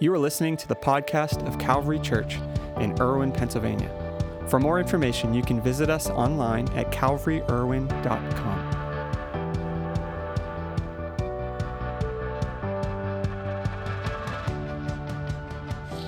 You are listening to the podcast of Calvary Church in Irwin, Pennsylvania. For more information, you can visit us online at calvaryirwin.com.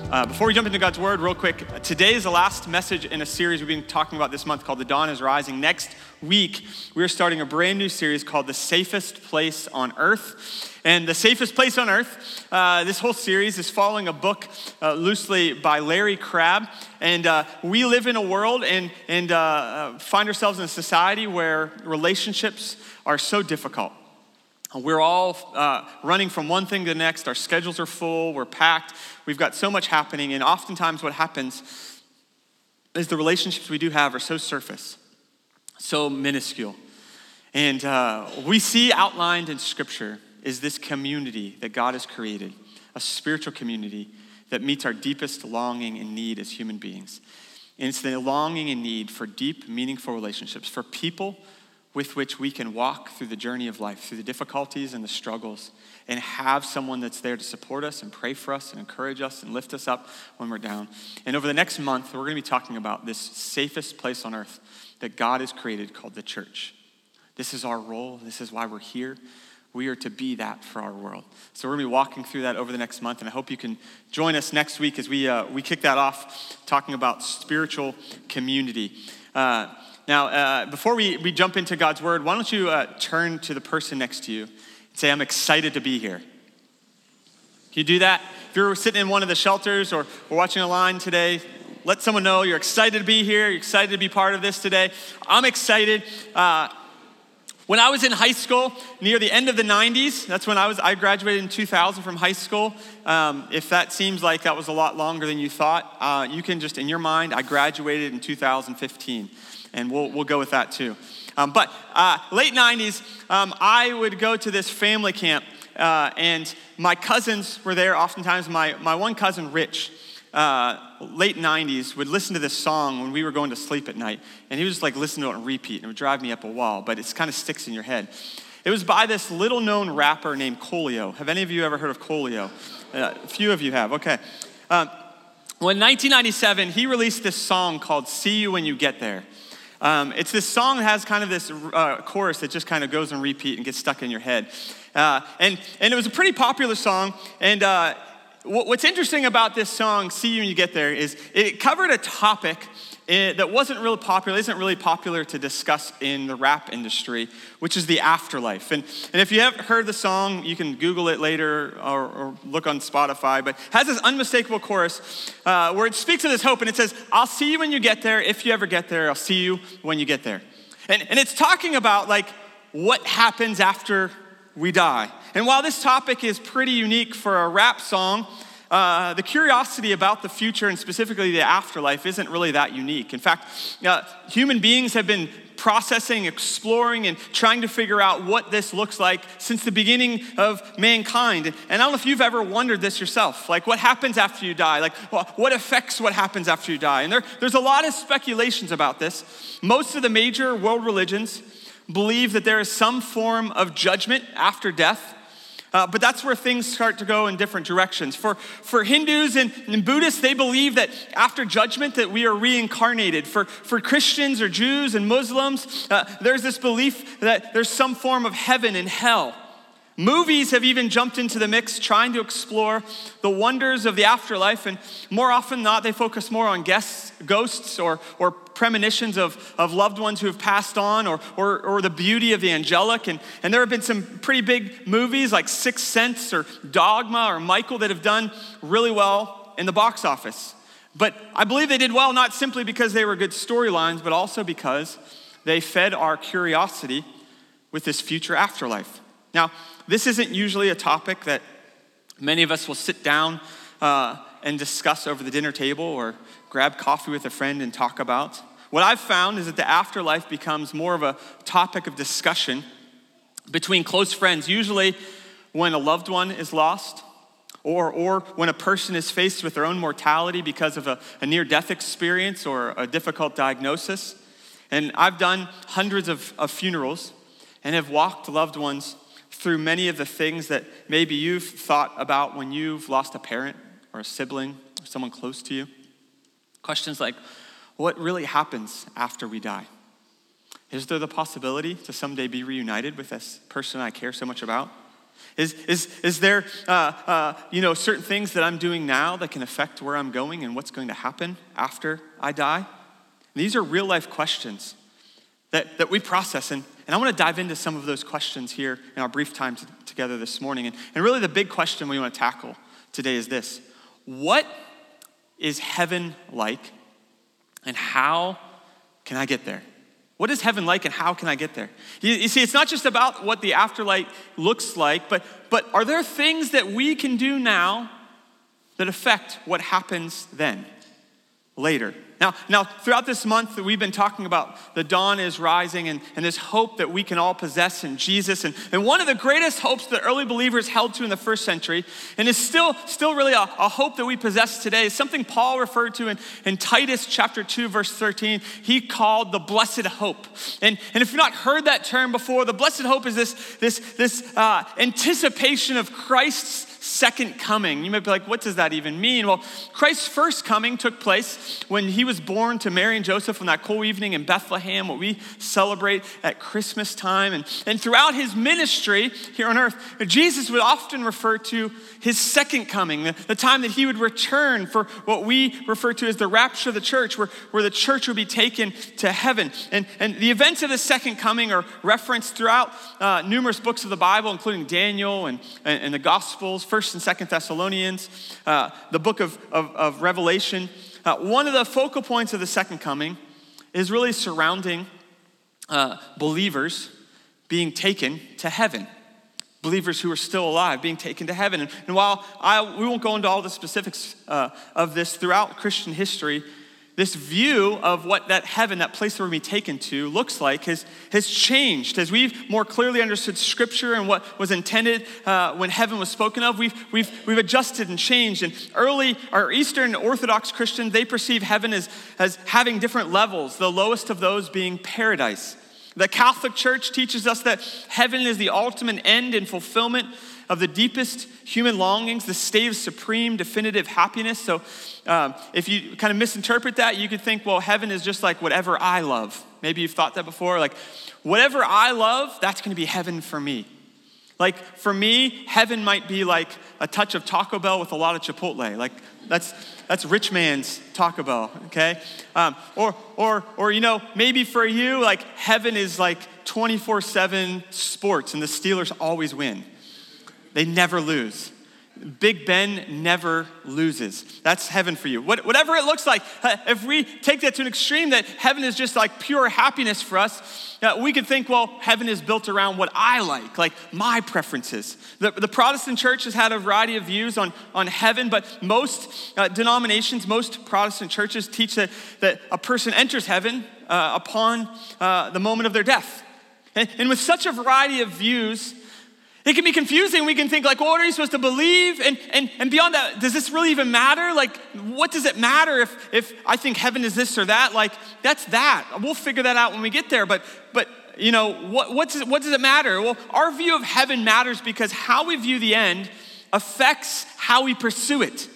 Uh, before we jump into God's Word, real quick, today is the last message in a series we've been talking about this month called The Dawn is Rising. Next week, we're starting a brand new series called The Safest Place on Earth. And The Safest Place on Earth, uh, this whole series is following a book uh, loosely by Larry Crabb. And uh, we live in a world and, and uh, uh, find ourselves in a society where relationships are so difficult. We're all uh, running from one thing to the next. Our schedules are full, we're packed, we've got so much happening. And oftentimes, what happens is the relationships we do have are so surface, so minuscule. And uh, we see outlined in Scripture is this community that God has created, a spiritual community that meets our deepest longing and need as human beings. And it's the longing and need for deep, meaningful relationships, for people with which we can walk through the journey of life, through the difficulties and the struggles, and have someone that's there to support us and pray for us and encourage us and lift us up when we're down. And over the next month, we're going to be talking about this safest place on earth that God has created called the church. This is our role, this is why we're here. We are to be that for our world. So, we're going to be walking through that over the next month, and I hope you can join us next week as we, uh, we kick that off talking about spiritual community. Uh, now, uh, before we, we jump into God's word, why don't you uh, turn to the person next to you and say, I'm excited to be here. Can you do that? If you're sitting in one of the shelters or, or watching a line today, let someone know you're excited to be here, you're excited to be part of this today. I'm excited. Uh, when I was in high school, near the end of the 90s, that's when I was, I graduated in 2000 from high school. Um, if that seems like that was a lot longer than you thought, uh, you can just, in your mind, I graduated in 2015 and we'll, we'll go with that too. Um, but uh, late 90s, um, I would go to this family camp, uh, and my cousins were there oftentimes. My, my one cousin, Rich, uh, late 90s, would listen to this song when we were going to sleep at night, and he would just like listen to it on repeat, and it would drive me up a wall, but it kind of sticks in your head. It was by this little known rapper named Coolio. Have any of you ever heard of Coolio? Uh, a few of you have, okay. Um, well, in 1997, he released this song called See You When You Get There. Um, it's this song that has kind of this uh, chorus that just kind of goes and repeat and gets stuck in your head. Uh, and, and it was a pretty popular song. And uh, what's interesting about this song, See You When You Get There, is it covered a topic eh, that wasn't really popular, isn't really popular to discuss in the rap industry, which is the afterlife. And, and if you haven't heard the song, you can Google it later or, or look on Spotify, but has this unmistakable chorus uh, where it speaks of this hope and it says, I'll see you when you get there. If you ever get there, I'll see you when you get there. And, and it's talking about like what happens after we die. And while this topic is pretty unique for a rap song, uh, the curiosity about the future and specifically the afterlife isn't really that unique. In fact, uh, human beings have been processing, exploring, and trying to figure out what this looks like since the beginning of mankind. And I don't know if you've ever wondered this yourself. Like, what happens after you die? Like, what affects what happens after you die? And there, there's a lot of speculations about this. Most of the major world religions believe that there is some form of judgment after death. Uh, but that's where things start to go in different directions. For, for Hindus and, and, Buddhists, they believe that after judgment that we are reincarnated. For, for Christians or Jews and Muslims, uh, there's this belief that there's some form of heaven and hell. Movies have even jumped into the mix trying to explore the wonders of the afterlife, and more often than not, they focus more on guests, ghosts or, or premonitions of, of loved ones who have passed on or, or, or the beauty of the angelic. And, and there have been some pretty big movies like Sixth Sense or Dogma or Michael that have done really well in the box office. But I believe they did well not simply because they were good storylines, but also because they fed our curiosity with this future afterlife. Now, this isn't usually a topic that many of us will sit down uh, and discuss over the dinner table or grab coffee with a friend and talk about. What I've found is that the afterlife becomes more of a topic of discussion between close friends, usually when a loved one is lost or, or when a person is faced with their own mortality because of a, a near death experience or a difficult diagnosis. And I've done hundreds of, of funerals and have walked loved ones through many of the things that maybe you've thought about when you've lost a parent or a sibling or someone close to you. Questions like, what really happens after we die? Is there the possibility to someday be reunited with this person I care so much about? Is, is, is there, uh, uh, you know, certain things that I'm doing now that can affect where I'm going and what's going to happen after I die? These are real life questions that, that we process. And, and I want to dive into some of those questions here in our brief time together this morning. And, and really, the big question we want to tackle today is this What is heaven like, and how can I get there? What is heaven like and how can I get there? You, you, see, it's not just about what the afterlife looks like, but, but are there things that we can do now that affect what happens then, later? Now, now, throughout this month, we've been talking about the dawn is rising and, and this hope that we can all possess in Jesus. And, and one of the greatest hopes that early believers held to in the first century, and is still, still really a, a hope that we possess today, is something Paul referred to in, in Titus chapter 2, verse 13. He called the blessed hope. And, and if you've not heard that term before, the blessed hope is this, this, this uh, anticipation of Christ's second coming. You might be like, what does that even mean? Well, Christ's first coming took place when he was born to Mary and Joseph on that cool evening in Bethlehem, what we celebrate at Christmas time. And, and throughout his ministry here on earth, Jesus would often refer to his second coming, the, the time that he would return for what we refer to as the rapture of the church, where, where the church would be taken to heaven. And, and the events of the second coming are referenced throughout uh, numerous books of the Bible, including Daniel and, and, and the Gospels. First and Second Thessalonians, uh, the book of, of, of Revelation. Uh, one of the focal points of the second coming is really surrounding uh, believers being taken to heaven. Believers who are still alive being taken to heaven. And, and while I, we won't go into all the specifics uh, of this throughout Christian history, this view of what that heaven, that place where we're taken to, looks like has, has changed. As we've more clearly understood Scripture and what was intended uh, when heaven was spoken of, we've, we've, we've adjusted and changed. And early, our Eastern Orthodox Christians, they perceive heaven as, as having different levels, the lowest of those being paradise. The Catholic Church teaches us that heaven is the ultimate end and fulfillment of the deepest human longings, the state of supreme, definitive happiness. So, um, if you kind of misinterpret that, you could think, well, heaven is just like whatever I love. Maybe you've thought that before. Like, whatever I love, that's going to be heaven for me. Like, for me, heaven might be like a touch of Taco Bell with a lot of Chipotle. Like, that's, that's rich man's Taco Bell, okay? Um, or, or, or, you know, maybe for you, like, heaven is like 24 7 sports and the Steelers always win. They never lose. Big Ben never loses. That's heaven for you. What, whatever it looks like, uh, if we take that to an extreme that heaven is just like pure happiness for us, uh, we could think, well, heaven is built around what I like, like my preferences. The, the Protestant church has had a variety of views on, on heaven, but most uh, denominations, most Protestant churches teach that, that a person enters heaven uh, upon uh, the moment of their death. And, and with such a variety of views, it can be confusing. We can think, like, well, what are you supposed to believe? And, and, and beyond that, does this really even matter? Like, what does it matter if, if I think heaven is this or that? Like, that's that. We'll figure that out when we get there. But, but you know, what, what, does, what does it matter? Well, our view of heaven matters because how we view the end affects how we pursue it.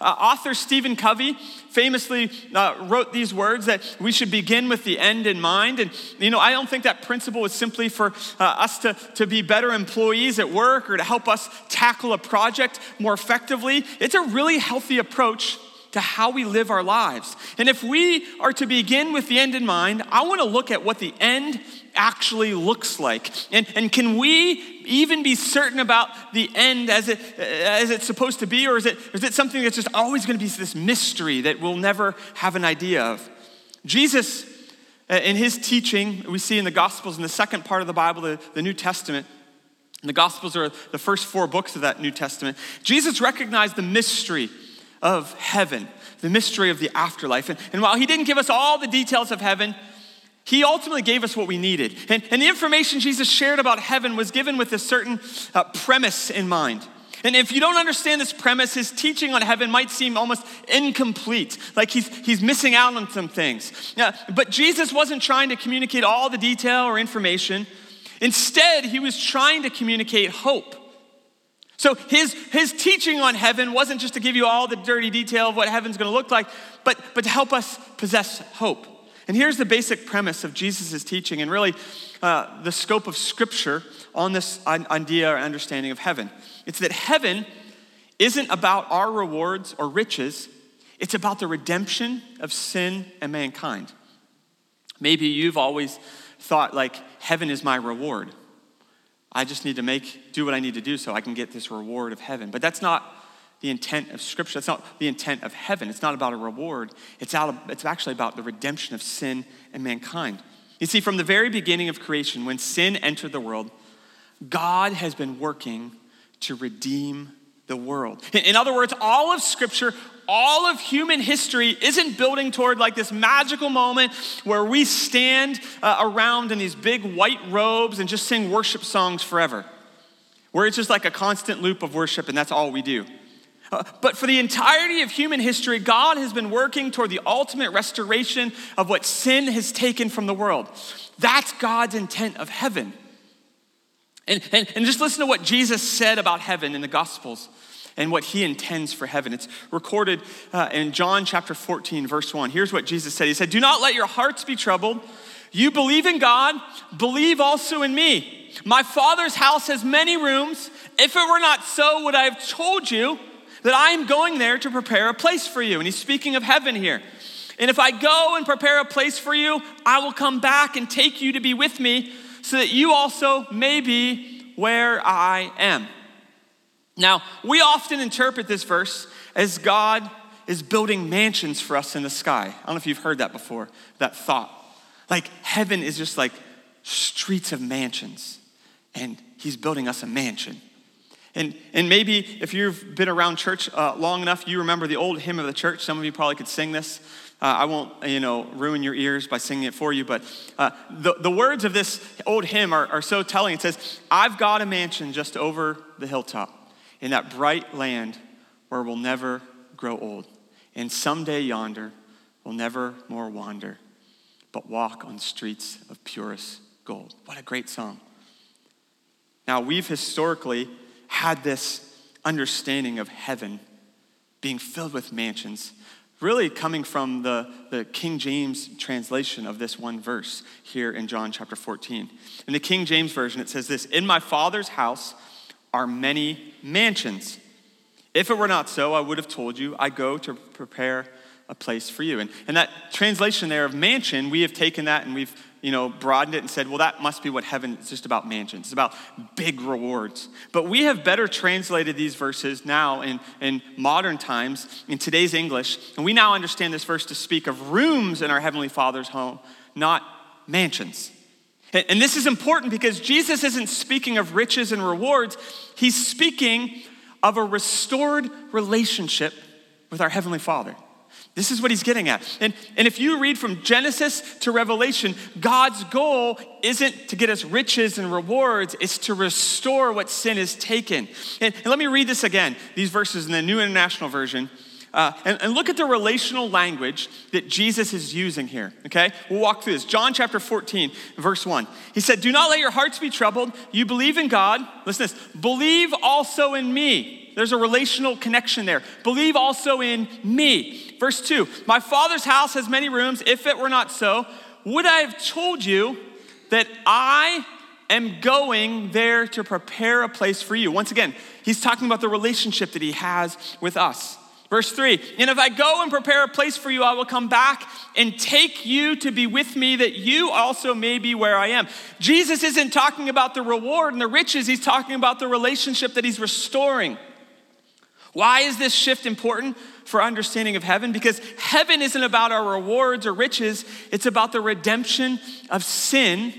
Uh, author Stephen Covey famously uh, wrote these words that we should begin with the end in mind. And, you know, I don't think that principle is simply for uh, us to, to be better employees at work or to help us tackle a project more effectively. It's a really healthy approach to how we live our lives. And if we are to begin with the end in mind, I want to look at what the end actually looks like. And, and can we even be certain about the end as, it, as it's supposed to be, or is it, is it something that's just always going to be this mystery that we'll never have an idea of? Jesus, uh, in his teaching, we see in the Gospels, in the second part of the Bible, the, the New Testament, the Gospels are the first four books of that New Testament. Jesus recognized the mystery of heaven, the mystery of the afterlife. And, and while he didn't give us all the details of heaven, he ultimately gave us what we needed. And, and the information Jesus shared about heaven was given with a certain uh, premise in mind. And if you don't understand this premise, his teaching on heaven might seem almost incomplete, like he's, he's missing out on some things. Yeah, but Jesus wasn't trying to communicate all the detail or information. Instead, he was trying to communicate hope. So his, his teaching on heaven wasn't just to give you all the dirty detail of what heaven's going to look like, but, but to help us possess hope. And here's the basic premise of Jesus' teaching and really uh, the scope of Scripture on this idea or understanding of heaven. It's that heaven isn't about our rewards or riches, it's about the redemption of sin and mankind. Maybe you've always thought, like, heaven is my reward. I just need to make, do what I need to do so I can get this reward of heaven. But that's not the intent of Scripture. That's not the intent of heaven. It's not about a reward. It's, out of, it's actually about the redemption of sin and mankind. You see, from the very beginning of creation, when sin entered the world, God has been working to redeem the world. In other words, all of Scripture, all of human history isn't building toward like this magical moment where we stand uh, around in these big white robes and just sing worship songs forever, where it's just like a constant loop of worship and that's all we do. But for the entirety of human history, God has been working toward the ultimate restoration of what sin has taken from the world. That's God's intent of heaven. And, and, and just listen to what Jesus said about heaven in the Gospels and what he intends for heaven. It's recorded uh, in John chapter 14, verse 1. Here's what Jesus said He said, Do not let your hearts be troubled. You believe in God, believe also in me. My Father's house has many rooms. If it were not so, would I have told you that I am going there to prepare a place for you? And he's speaking of heaven here. And if I go and prepare a place for you, I will come back and take you to be with me so that you also may be where I am. Now, we often interpret this verse as God is building mansions for us in the sky. I don't know if you've heard that before, that thought. Like heaven is just like streets of mansions, and He's building us a mansion. And, and maybe if you've been around church uh, long enough, you remember the old hymn of the church. Some of you probably could sing this. Uh, I won't, you know, ruin your ears by singing it for you, but uh, the, the words of this old hymn are, are so telling. It says, I've got a mansion just over the hilltop in that bright land where we'll never grow old. And someday yonder we'll never more wander, but walk on streets of purest gold. What a great song. Now, we've historically had this understanding of heaven being filled with mansions really coming from the, the King James translation of this one verse here in John chapter 14. In the King James Version, it says this In my Father's house are many mansions. If it were not so, I would have told you, I go to prepare a place for you. And, and that translation there of mansion, we have taken that and we've you know, broadened it and said, well, that must be what heaven is just about mansions. It's about big rewards. But we have better translated these verses now in, in modern times, in today's English, and we now understand this verse to speak of rooms in our Heavenly Father's home, not mansions. And, and this is important because Jesus isn't speaking of riches and rewards, he's speaking of a restored relationship with our Heavenly Father. This is what he's getting at. And, and if you read from Genesis to Revelation, God's goal isn't to get us riches and rewards, it's to restore what sin has taken. And, and let me read this again, these verses in the New International Version. Uh, and, and, look at the relational language that Jesus is using here, okay? We'll walk through this. John chapter 14, verse 1. He said, Do not let your hearts be troubled. You believe in God. Listen to this. Believe also in me. There's a relational connection there. Believe also in me. Verse 2 My Father's house has many rooms. If it were not so, would I have told you that I am going there to prepare a place for you? Once again, he's talking about the relationship that he has with us. Verse 3 And if I go and prepare a place for you, I will come back and take you to be with me, that you also may be where I am. Jesus isn't talking about the reward and the riches, he's talking about the relationship that he's restoring. Why is this shift important for understanding of heaven? Because heaven isn't about our rewards or riches, it's about the redemption of sin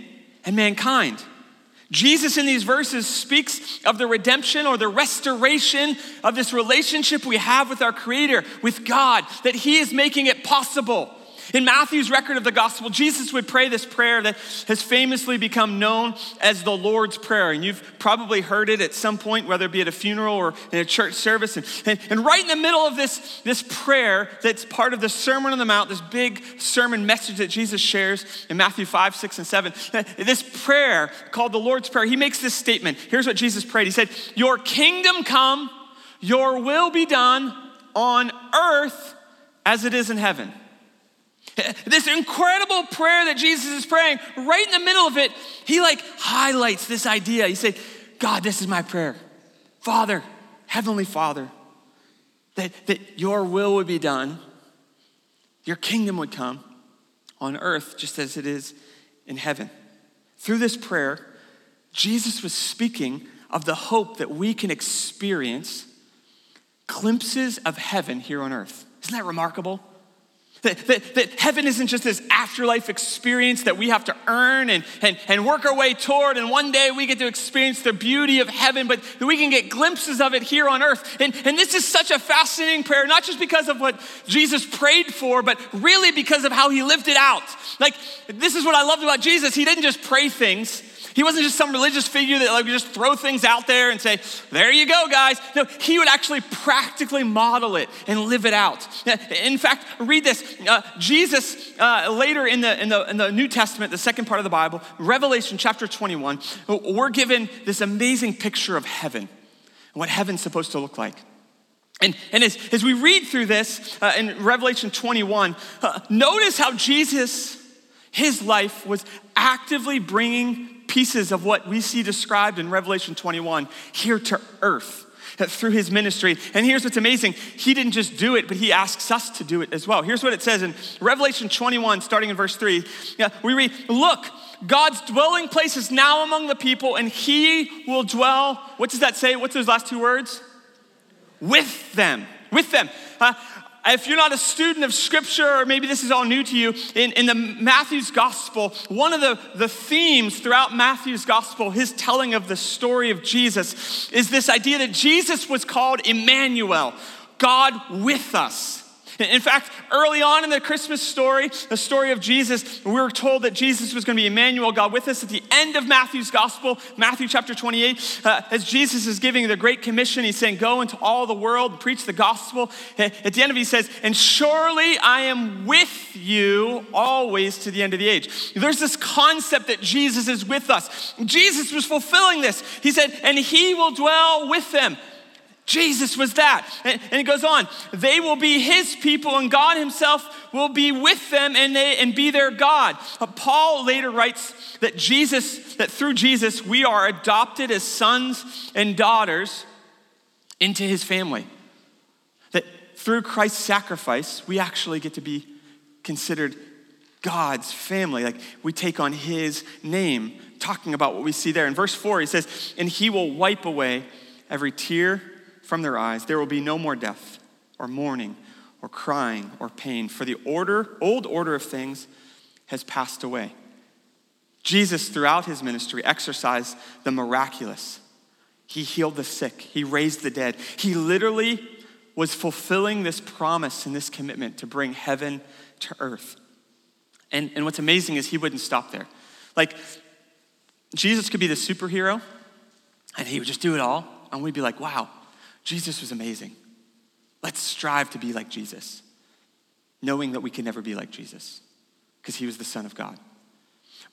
and mankind. Jesus in these verses speaks of the redemption or the restoration of this relationship we have with our Creator, with God, that He is making it possible. In Matthew's record of the gospel, Jesus would pray this prayer that has famously become known as the Lord's Prayer. And you've probably heard it at some point, whether it be at a funeral or in a church service. And, and, and right in the middle of this, this prayer, that's part of the Sermon on the Mount, this big sermon message that Jesus shares in Matthew 5, 6, and 7, this prayer called the Lord's Prayer, he makes this statement. Here's what Jesus prayed He said, Your kingdom come, your will be done on earth as it is in heaven. This incredible prayer that Jesus is praying, right in the middle of it, he like highlights this idea. He said, God, this is my prayer. Father, Heavenly Father, that, that your will would be done, your kingdom would come on earth just as it is in heaven. Through this prayer, Jesus was speaking of the hope that we can experience glimpses of heaven here on earth. Isn't that remarkable? That, that, that, heaven isn't just this afterlife experience that we have to earn and, and, and work our way toward, and one day we get to experience the beauty of heaven, but we can get glimpses of it here on earth. And, and this is such a fascinating prayer, not just because of what Jesus prayed for, but really because of how he lived it out. Like, this is what I loved about Jesus. He didn't just pray things, he wasn't just some religious figure that like just throw things out there and say, there you go, guys. No, he would actually practically model it and live it out. In fact, read this. Uh, Jesus, uh, later in the, in, the, in the New Testament, the second part of the Bible, Revelation chapter 21, we're given this amazing picture of heaven and what heaven's supposed to look like. And, and as, as we read through this uh, in Revelation 21, uh, notice how Jesus, his life was actively bringing pieces of what we see described in Revelation 21 here to earth through his ministry. And here's what's amazing he didn't just do it, but he asks us to do it as well. Here's what it says in Revelation 21, starting in verse 3. Yeah, we read, Look, God's dwelling place is now among the people, and he will dwell. What does that say? What's those last two words? With them. With them. Uh, if you're not a student of scripture, or maybe this is all new to you, in, in the Matthew's gospel, one of the, the themes throughout Matthew's gospel, his telling of the story of Jesus, is this idea that Jesus was called Emmanuel, God with us. In fact, early on in the Christmas story, the story of Jesus, we were told that Jesus was going to be Emmanuel, God with us. At the end of Matthew's gospel, Matthew chapter 28, uh, as Jesus is giving the Great Commission, he's saying, Go into all the world preach the gospel. At the end of it, he says, And surely I am with you always to the end of the age. There's this concept that Jesus is with us. Jesus was fulfilling this. He said, And he will dwell with them. Jesus was that. And, and, it goes on. They will be his people, and God himself will be with them and, they, and be their God. Uh, Paul later writes that Jesus, that through Jesus, we are adopted as sons and daughters into his family. That through Christ's sacrifice, we actually get to be considered God's family. Like we take on his name, talking about what we see there. In verse 4, he says, And he will wipe away every tear from their eyes. There will be no more death or mourning or crying or pain, for the order, old order of things has passed away. Jesus, throughout his ministry, exercised the miraculous. He healed the sick, he raised the dead. He literally was fulfilling this promise and this commitment to bring heaven to earth. And, and what's amazing is he wouldn't stop there. Like, Jesus could be the superhero, and he would just do it all, and we'd be like, wow, Jesus was amazing. Let's strive to be like Jesus, knowing that we can never be like Jesus because he was the Son of God.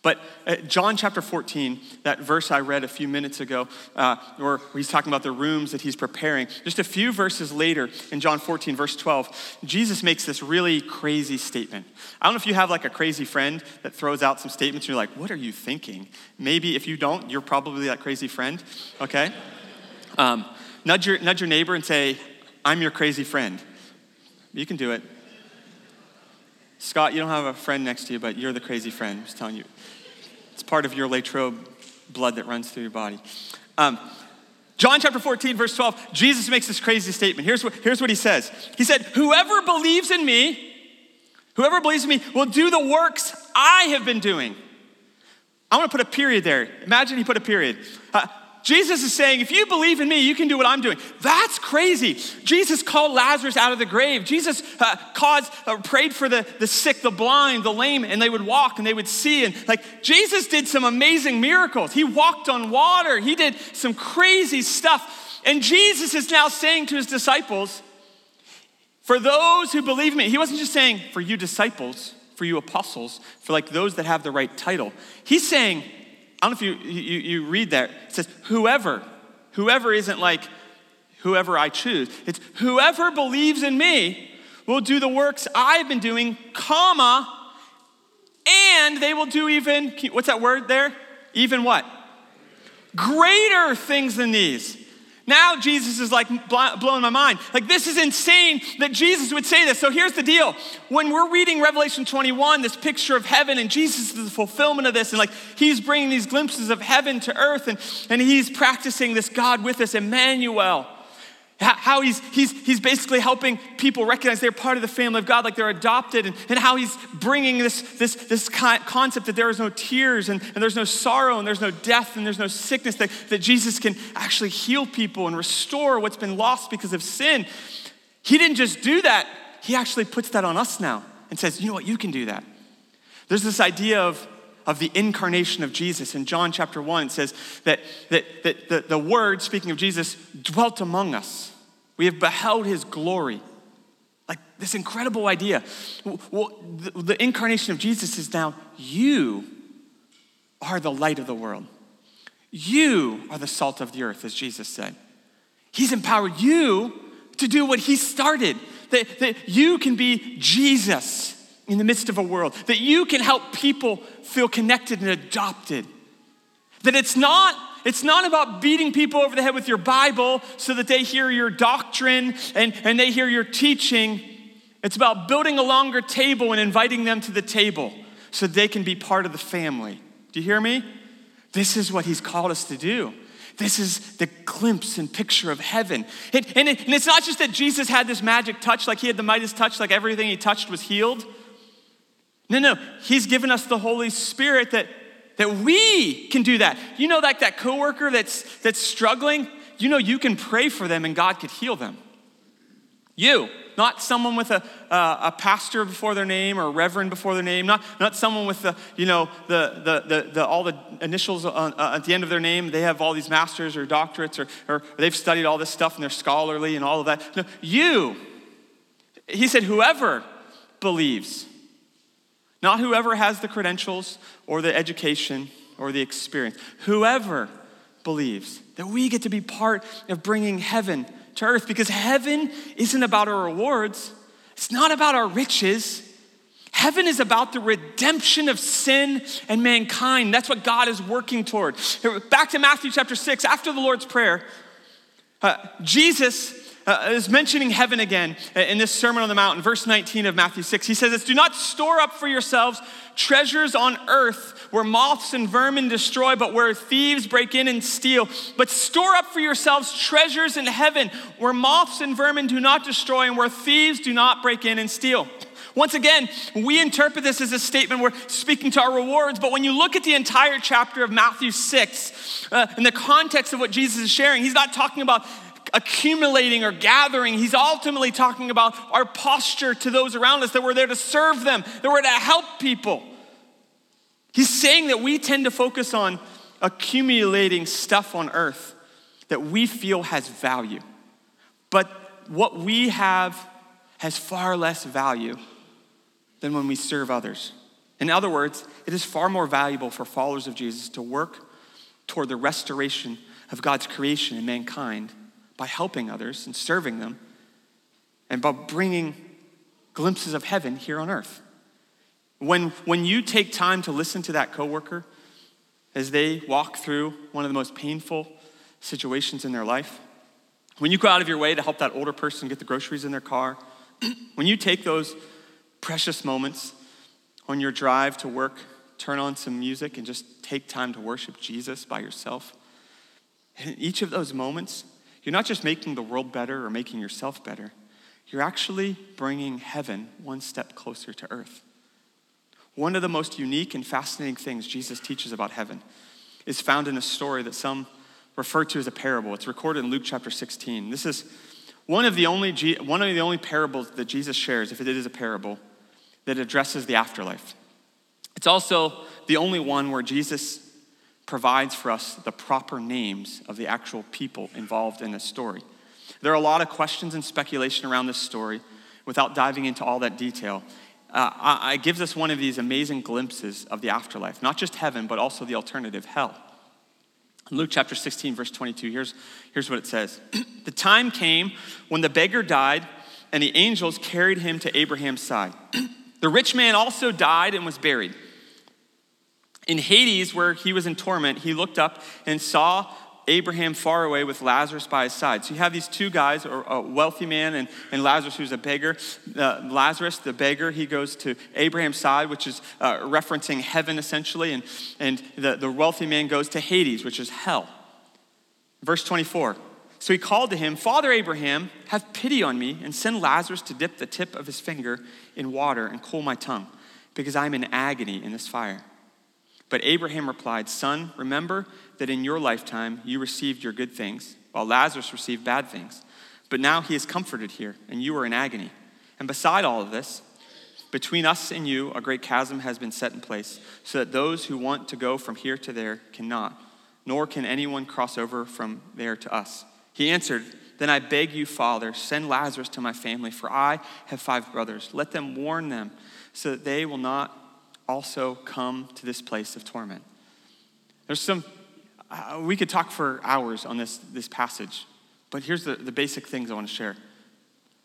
But uh, John chapter 14, that verse I read a few minutes ago, uh, where he's talking about the rooms that he's preparing, just a few verses later in John 14, verse 12, Jesus makes this really crazy statement. I don't know if you have like a crazy friend that throws out some statements, you're like, what are you thinking? Maybe if you don't, you're probably that crazy friend, okay? Um, Nudge your, nudge your neighbor and say, I'm your crazy friend. You can do it. Scott, you don't have a friend next to you, but you're the crazy friend. I'm just telling you. It's part of your Latrobe blood that runs through your body. Um, John chapter 14, verse 12, Jesus makes this crazy statement. Here's what, here's what he says He said, Whoever believes in me, whoever believes in me, will do the works I have been doing. I want to put a period there. Imagine he put a period. Uh, Jesus is saying, if you believe in me, you can do what I'm doing. That's crazy. Jesus called Lazarus out of the grave. Jesus uh, caused, uh, prayed for the, the sick, the blind, the lame, and they would walk and they would see. And like Jesus did some amazing miracles. He walked on water. He did some crazy stuff. And Jesus is now saying to his disciples, for those who believe me, he wasn't just saying for you disciples, for you apostles, for like those that have the right title. He's saying, I don't know if you, you, you read that. It says, whoever. Whoever isn't like whoever I choose. It's whoever believes in me will do the works I've been doing, comma, and they will do even, what's that word there? Even what? Greater things than these. Now Jesus is like blowing my mind. Like, this is insane that Jesus would say this. So here's the deal. When we're reading Revelation 21, this picture of heaven, and Jesus is the fulfillment of this, and like he's bringing these glimpses of heaven to earth, and, and he's practicing this God with us, Emmanuel how he's, he's, he's basically helping people recognize they're part of the family of God, like they're adopted, and, and how he's bringing this, this, this concept that there is no tears and, and there's no sorrow and there's no death and there's no sickness, that, that Jesus can actually heal people and restore what's been lost because of sin. He didn't just do that, he actually puts that on us now and says, you know what, you can do that. There's this idea of of the incarnation of Jesus. In John chapter 1, it says that, that, that the, the Word, speaking of Jesus, dwelt among us. We have beheld his glory. Like this incredible idea. Well, the, the incarnation of Jesus is now you are the light of the world. You are the salt of the earth, as Jesus said. He's empowered you to do what he started, that, that you can be Jesus in the midst of a world, that you can help people feel connected and adopted. That it's not it's not about beating people over the head with your Bible so that they hear your doctrine and, and they hear your teaching. It's about building a longer table and inviting them to the table so they can be part of the family. Do you hear me? This is what he's called us to do. This is the glimpse and picture of heaven. It, and, it, and it's not just that Jesus had this magic touch, like he had the Midas touch, like everything he touched was healed. No, no, he's given us the Holy Spirit that that we can do that. You know, like that coworker that's that's struggling, you know you can pray for them and God could heal them. You, not someone with a, a pastor before their name or a reverend before their name, not, not someone with the, you know, the, the, the, the all the initials on, uh, at the end of their name. They have all these masters or doctorates or, or they've studied all this stuff and they're scholarly and all of that. No, you, he said, whoever believes. Not whoever has the credentials or the education or the experience. Whoever believes that we get to be part of bringing heaven to earth because heaven isn't about our rewards, it's not about our riches. Heaven is about the redemption of sin and mankind. That's what God is working toward. Back to Matthew chapter 6, after the Lord's Prayer, uh, Jesus uh, is mentioning heaven again in this Sermon on the Mount, verse 19 of Matthew 6. He says this Do not store up for yourselves treasures on earth where moths and vermin destroy, but where thieves break in and steal. But store up for yourselves treasures in heaven where moths and vermin do not destroy and where thieves do not break in and steal. Once again, we interpret this as a statement we're speaking to our rewards, but when you look at the entire chapter of Matthew 6, uh, in the context of what Jesus is sharing, he's not talking about accumulating or gathering. He's ultimately talking about our posture to those around us, that we're there to serve them, that we're to help people. He's saying that we tend to focus on accumulating stuff on earth that we feel has value. But what we have has far less value than when we serve others. In other words, it is far more valuable for followers of Jesus to work toward the restoration of God's creation and mankind by helping others and serving them and by bringing glimpses of heaven here on earth. When, when you take time to listen to that coworker as they walk through one of the most painful situations in their life, when you go out of your way to help that older person get the groceries in their car, when you take those precious moments on your drive to work, turn on some music and just take time to worship Jesus by yourself, in each of those moments, you're not just making the world better or making yourself better, you're actually bringing heaven one step closer to earth. One of the most unique and fascinating things Jesus teaches about heaven is found in a story that some refer to as a parable. It's recorded in Luke chapter 16. This is one of the only, one of the only parables that Jesus shares, if it is a parable, that addresses the afterlife. It's also the only one where Jesus provides for us the proper names of the actual people involved in this story. There are a lot of questions and speculation around this story without diving into all that detail. Uh, it gives us one of these amazing glimpses of the afterlife, not just heaven, but also the alternative, hell. In Luke chapter 16, verse 22, here's, here's what it says The time came when the beggar died, and the angels carried him to Abraham's side. the rich man also died and was buried. In Hades, where he was in torment, he looked up and saw Abraham far away with Lazarus by his side. So you have these two guys, a wealthy man and, and Lazarus, who's a beggar. Uh, Lazarus, the beggar, he goes to Abraham's side, which is uh, referencing heaven essentially, and, and the, the wealthy man goes to Hades, which is hell. Verse 24. So he called to him, Father Abraham, have pity on me and send Lazarus to dip the tip of his finger in water and cool my tongue, because I'm in agony in this fire. But Abraham replied, Son, remember that in your lifetime you received your good things, while Lazarus received bad things. But now he is comforted here, and you are in agony. And beside all of this, between us and you, a great chasm has been set in place, so that those who want to go from here to there cannot, nor can anyone cross over from there to us. He answered, Then I beg you, Father, send Lazarus to my family, for I have five brothers. Let them warn them, so that they will not also come to this place of torment. There's some, uh, we could talk for hours on this, this passage, but here's the, the basic things I want to share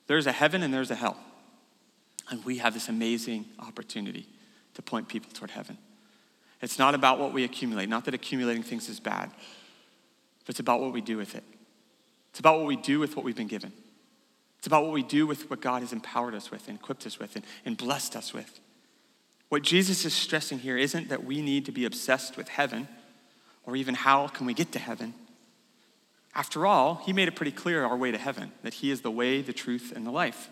there's a heaven and there's a hell. And we have this amazing opportunity to point people toward heaven. It's not about what we accumulate, not that accumulating things is bad, but it's about what we do with it. It's about what we do with what we've been given. It's about what we do with what God has empowered us with and equipped us with and, and blessed us with. What Jesus is stressing here isn't that we need to be obsessed with heaven or even how can we get to heaven. After all, he made it pretty clear our way to heaven, that he is the way, the truth, and the life.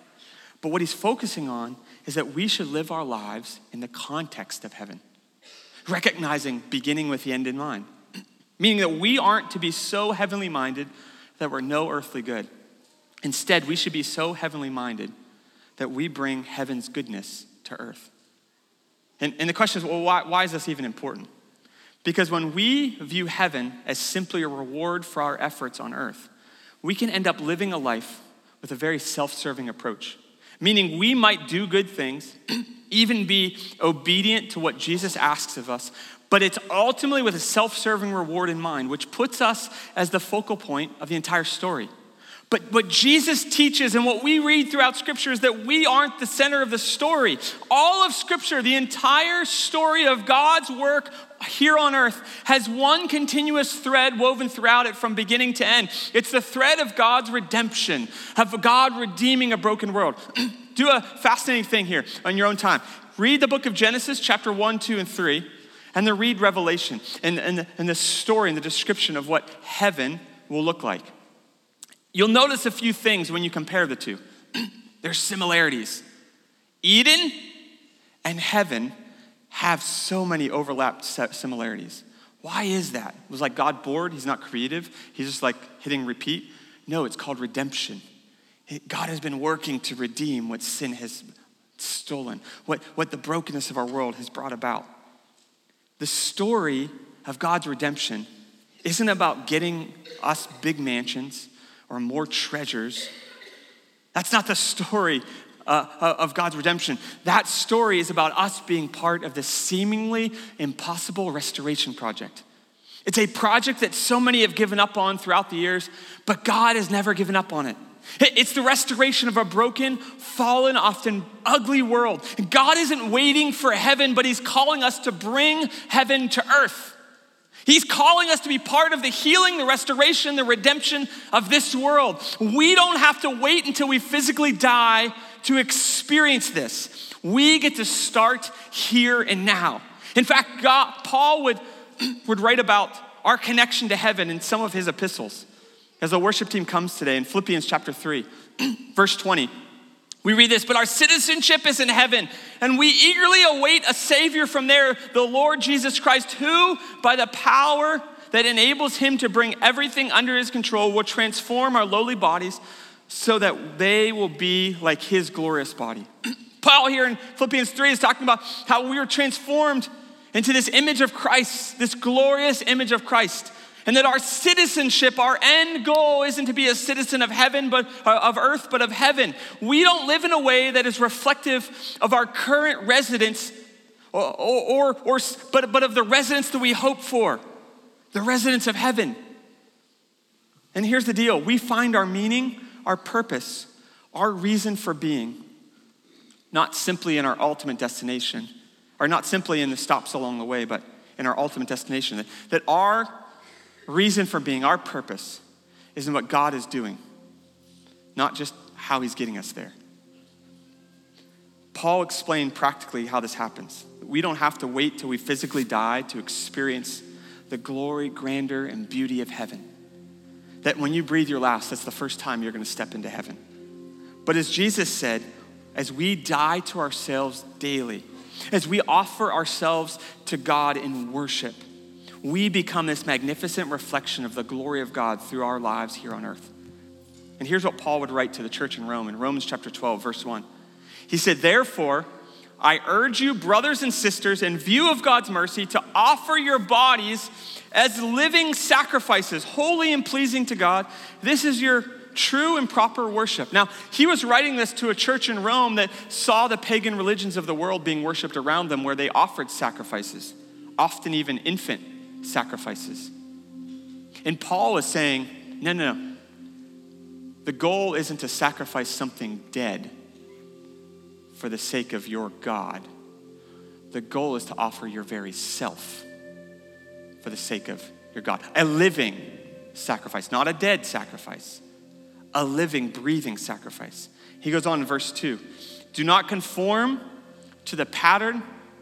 But what he's focusing on is that we should live our lives in the context of heaven, recognizing beginning with the end in mind, meaning that we aren't to be so heavenly minded that we're no earthly good. Instead, we should be so heavenly minded that we bring heaven's goodness to earth. And, and the question is well, why, why is this even important? Because when we view heaven as simply a reward for our efforts on earth, we can end up living a life with a very self serving approach. Meaning, we might do good things, even be obedient to what Jesus asks of us, but it's ultimately with a self serving reward in mind, which puts us as the focal point of the entire story. But what Jesus teaches and what we read throughout Scripture is that we aren't the center of the story. All of Scripture, the entire story of God's work here on earth, has one continuous thread woven throughout it from beginning to end. It's the thread of God's redemption, of God redeeming a broken world. Do a fascinating thing here on your own time. Read the book of Genesis, chapter 1, 2, and 3, and then read Revelation and, and, and the story and the description of what heaven will look like. You'll notice a few things when you compare the two. There's similarities. Eden and heaven have so many overlapped similarities. Why is that? It Was like God bored? He's not creative? He's just like hitting repeat? No, it's called redemption. God has been working to redeem what sin has stolen, what, what the brokenness of our world has brought about. The story of God's redemption isn't about getting us big mansions or more treasures. That's not the story uh, uh, of God's redemption. That story is about us being part of this seemingly impossible restoration project. It's a project that so many have given up on throughout the years, but God has never given up on it. It's the restoration of a broken, fallen, often ugly world. God isn't waiting for heaven, but He's calling us to bring heaven to earth. He's calling us to be part of the healing, the restoration, the redemption of this world. We don't have to wait until we physically die to experience this. We get to start here and now. In fact, God, Paul would, would write about our connection to heaven in some of his epistles. As the worship team comes today in Philippians chapter 3, verse 20. We read this, but our citizenship is in heaven, and we eagerly await a Savior from there, the Lord Jesus Christ, who, by the power that enables him to bring everything under his control will transform our lowly bodies so that they will be like his glorious body. Paul here in Philippians 3 is talking about how we are transformed into this image of Christ, this glorious image of Christ. And that our citizenship, our end goal isn't to be a citizen of heaven, but uh, of earth, but of heaven. We don't live in a way that is reflective of our current residence, or, or, or, but, but of the residence that we hope for, the residence of heaven. And here's the deal we find our meaning, our purpose, our reason for being, not simply in our ultimate destination, or not simply in the stops along the way, but in our ultimate destination. That, that our reason for being, our purpose, is in what God is doing, not just how He's getting us there. Paul explained practically how this happens. We don't have to wait till we physically die to experience the glory, grandeur, and beauty of heaven. That when you breathe your last, that's the first time you're going to step into heaven. But as Jesus said, as we die to ourselves daily, as we offer ourselves to God in worship, we become this magnificent reflection of the glory of God through our lives here on earth. And here's what Paul would write to the church in Rome in Romans chapter 12, verse 1. He said, Therefore, I urge you, brothers and sisters, in view of God's mercy, to offer your bodies as living sacrifices, holy and pleasing to God. This is your true and proper worship. Now, he was writing this to a church in Rome that saw the pagan religions of the world being worshiped around them, where they offered sacrifices, often even infant sacrifices. And Paul is saying, no, no, no. The goal isn't to sacrifice something dead for the sake of your God. The goal is to offer your very self for the sake of your God. A living sacrifice, not a dead sacrifice, a living, breathing sacrifice. He goes on in verse 2 Do not conform to the pattern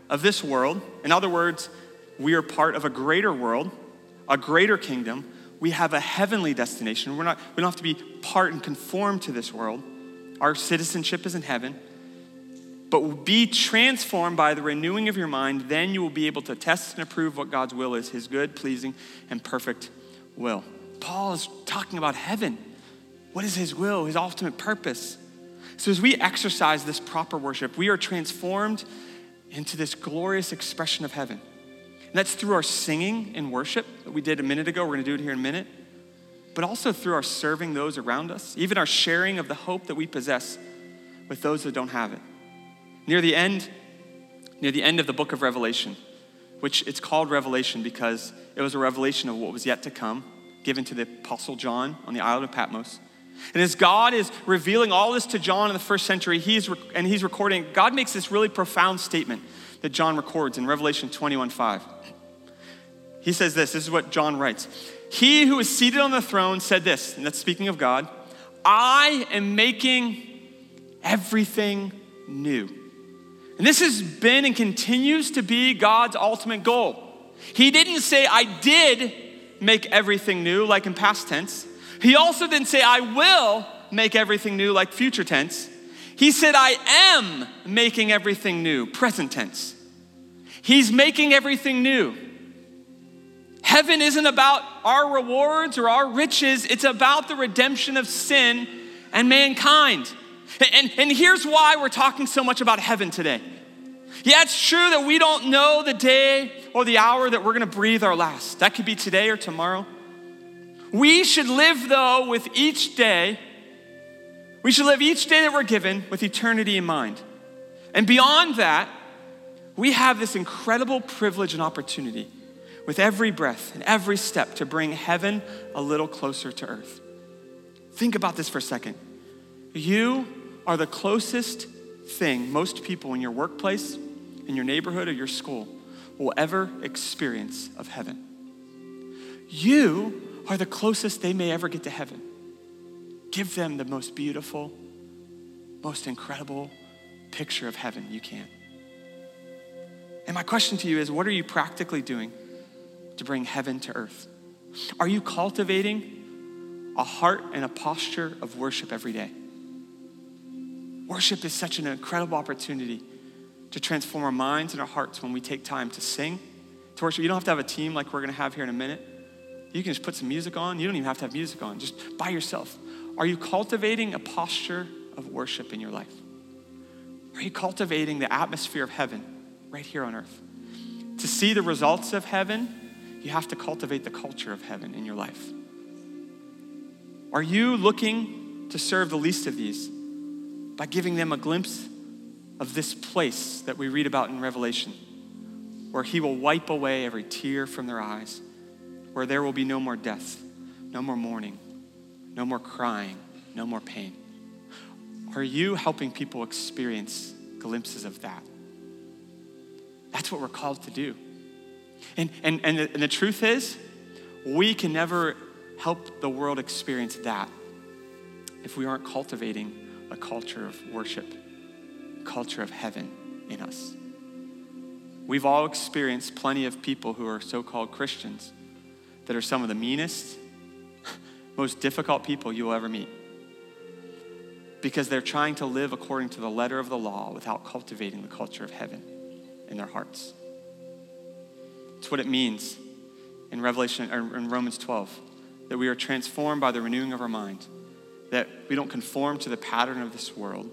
of this world. In other words, we are part of a greater world, a greater kingdom. We have a heavenly destination. We're not, we don't have to be part and conform to this world. Our citizenship is in heaven. But be transformed by the renewing of your mind, then you will be able to test and approve what God's will is, his good, pleasing, and perfect will. Paul is talking about heaven. What is his will, his ultimate purpose? So, as we exercise this proper worship, we are transformed into this glorious expression of heaven. And that's through our singing and worship that we did a minute ago. We're going to do it here in a minute. But also through our serving those around us, even our sharing of the hope that we possess with those that don't have it. Near the end, near the end of the book of Revelation, which it's called Revelation because it was a revelation of what was yet to come, given to the Apostle John on the island of Patmos. And as God is revealing all this to John in the first century, he's and he's recording, God makes this really profound statement that John records in Revelation 21 5. He says this this is what John writes. He who is seated on the throne said this, and that's speaking of God I am making everything new. And this has been and continues to be God's ultimate goal. He didn't say, I did make everything new, like in past tense. He also didn't say, I will make everything new, like future tense. He said, I am making everything new, present tense. He's making everything new. Heaven isn't about our rewards or our riches, it's about the redemption of sin and mankind. And, and here's why we're talking so much about heaven today. Yeah, it's true that we don't know the day or the hour that we're gonna breathe our last. That could be today or tomorrow. We should live, though, with each day we should live each day that we're given with eternity in mind. And beyond that, we have this incredible privilege and opportunity with every breath and every step to bring heaven a little closer to earth. Think about this for a second. You are the closest thing most people in your workplace, in your neighborhood, or your school will ever experience of heaven. You are the closest they may ever get to heaven. Give them the most beautiful, most incredible picture of heaven you can. And my question to you is what are you practically doing to bring heaven to earth? Are you cultivating a heart and a posture of worship every day? Worship is such an incredible opportunity to transform our minds and our hearts when we take time to sing, to worship. You don't have to have a team like we're going to have here in a minute, You can just put some music on. You don't even have to have music on, just by yourself. Are you cultivating a posture of worship in your life? Are you cultivating the atmosphere of heaven right here on earth? To see the results of heaven, you have to cultivate the culture of heaven in your life. Are you looking to serve the least of these by giving them a glimpse of this place that we read about in Revelation, where He will wipe away every tear from their eyes, where there will be no more death, no more mourning, no more crying, no more pain? Are you helping people experience glimpses of that? That's what we're called to do. And, and, and, the, and the truth is, we can never help the world experience that if we aren't cultivating a culture of worship, culture of heaven in us. We've all experienced plenty of people who are so called Christians that are some of the meanest, most difficult people you'll ever meet because they're trying to live according to the letter of the law without cultivating the culture of heaven in their hearts. It's what it means in Revelation or in Romans 12 that we are transformed by the renewing of our mind, that we don't conform to the pattern of this world.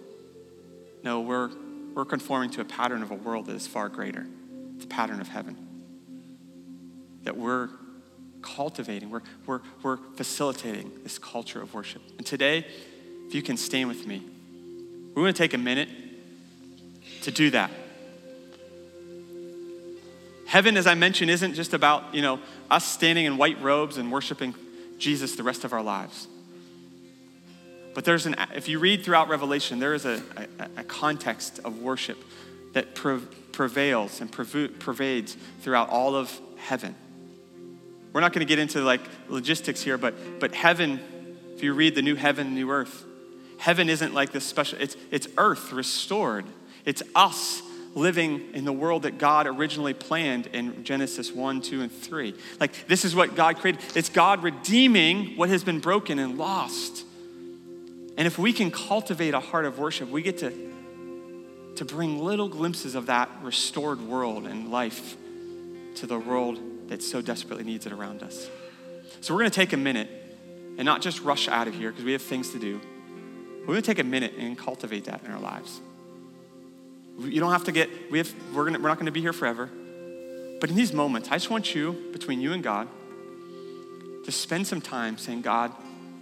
No, we're, we're conforming to a pattern of a world that is far greater, the pattern of heaven. That we're cultivating, we're, we're, we're facilitating this culture of worship. And today, if you can stand with me, we're going to take a minute to do that. Heaven, as I mentioned, isn't just about, you know, us standing in white robes and worshiping Jesus the rest of our lives. But there's an, if you read throughout Revelation, there is a, a, a context of worship that prevails and pervades throughout all of heaven. We're not going to get into like logistics here, but, but heaven, if you read the new heaven, new earth, heaven isn't like this special, it's, it's earth restored. It's us living in the world that God originally planned in Genesis 1, 2, and 3. Like, this is what God created. It's God redeeming what has been broken and lost. And if we can cultivate a heart of worship, we get to, to bring little glimpses of that restored world and life to the world that so desperately needs it around us. So, we're going to take a minute and not just rush out of here because we have things to do. We're going to take a minute and cultivate that in our lives. You don't have to get, we have, we're, gonna, we're not going to be here forever. But in these moments, I just want you, between you and God, to spend some time saying, God,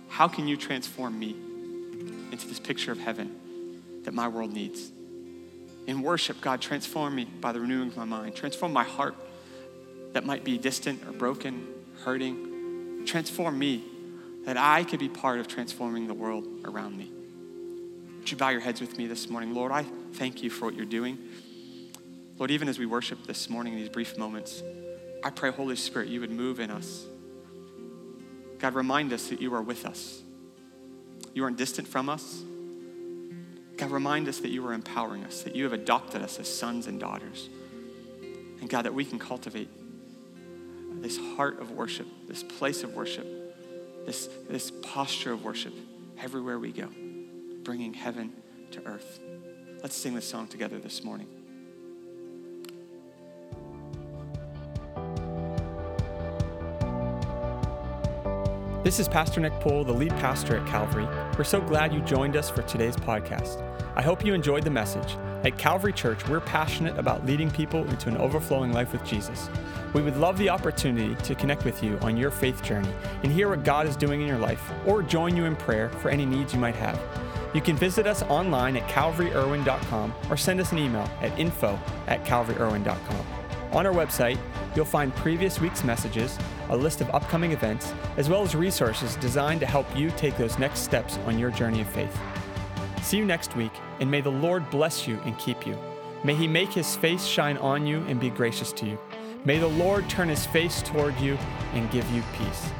how can you transform me into this picture of heaven that my world needs? In worship, God, transform me by the renewing of my mind. Transform my heart that might be distant or broken, hurting. Transform me that I could be part of transforming the world around me. Would you bow your heads with me this morning? Lord, I thank you for what you're doing. Lord, even as we worship this morning in these brief moments, I pray, Holy Spirit, you would move in us. God, remind us that you are with us. You aren't distant from us. God, remind us that you are empowering us, that you have adopted us as sons and daughters. And God, that we can cultivate this heart of worship, this place of worship, this, this posture of worship everywhere we go bringing heaven to earth. Let's sing this song together this morning. This is Pastor Nick Poole, the lead pastor at Calvary. We're so glad you joined us for today's podcast. I hope you enjoyed the message. At Calvary Church, we're passionate about leading people into an overflowing life with Jesus. We would love the opportunity to connect with you on your faith journey and hear what God is doing in your life or join you in prayer for any needs you might have. You can visit us online at calvaryirwin.com or send us an email at info at calvaryirwin.com. On our website, you'll find previous week's messages, a list of upcoming events, as well as resources designed to help you take those next steps on your journey of faith. See you next week, and may the Lord bless you and keep you. May he make his face shine on you and be gracious to you. May the Lord turn his face toward you and give you peace.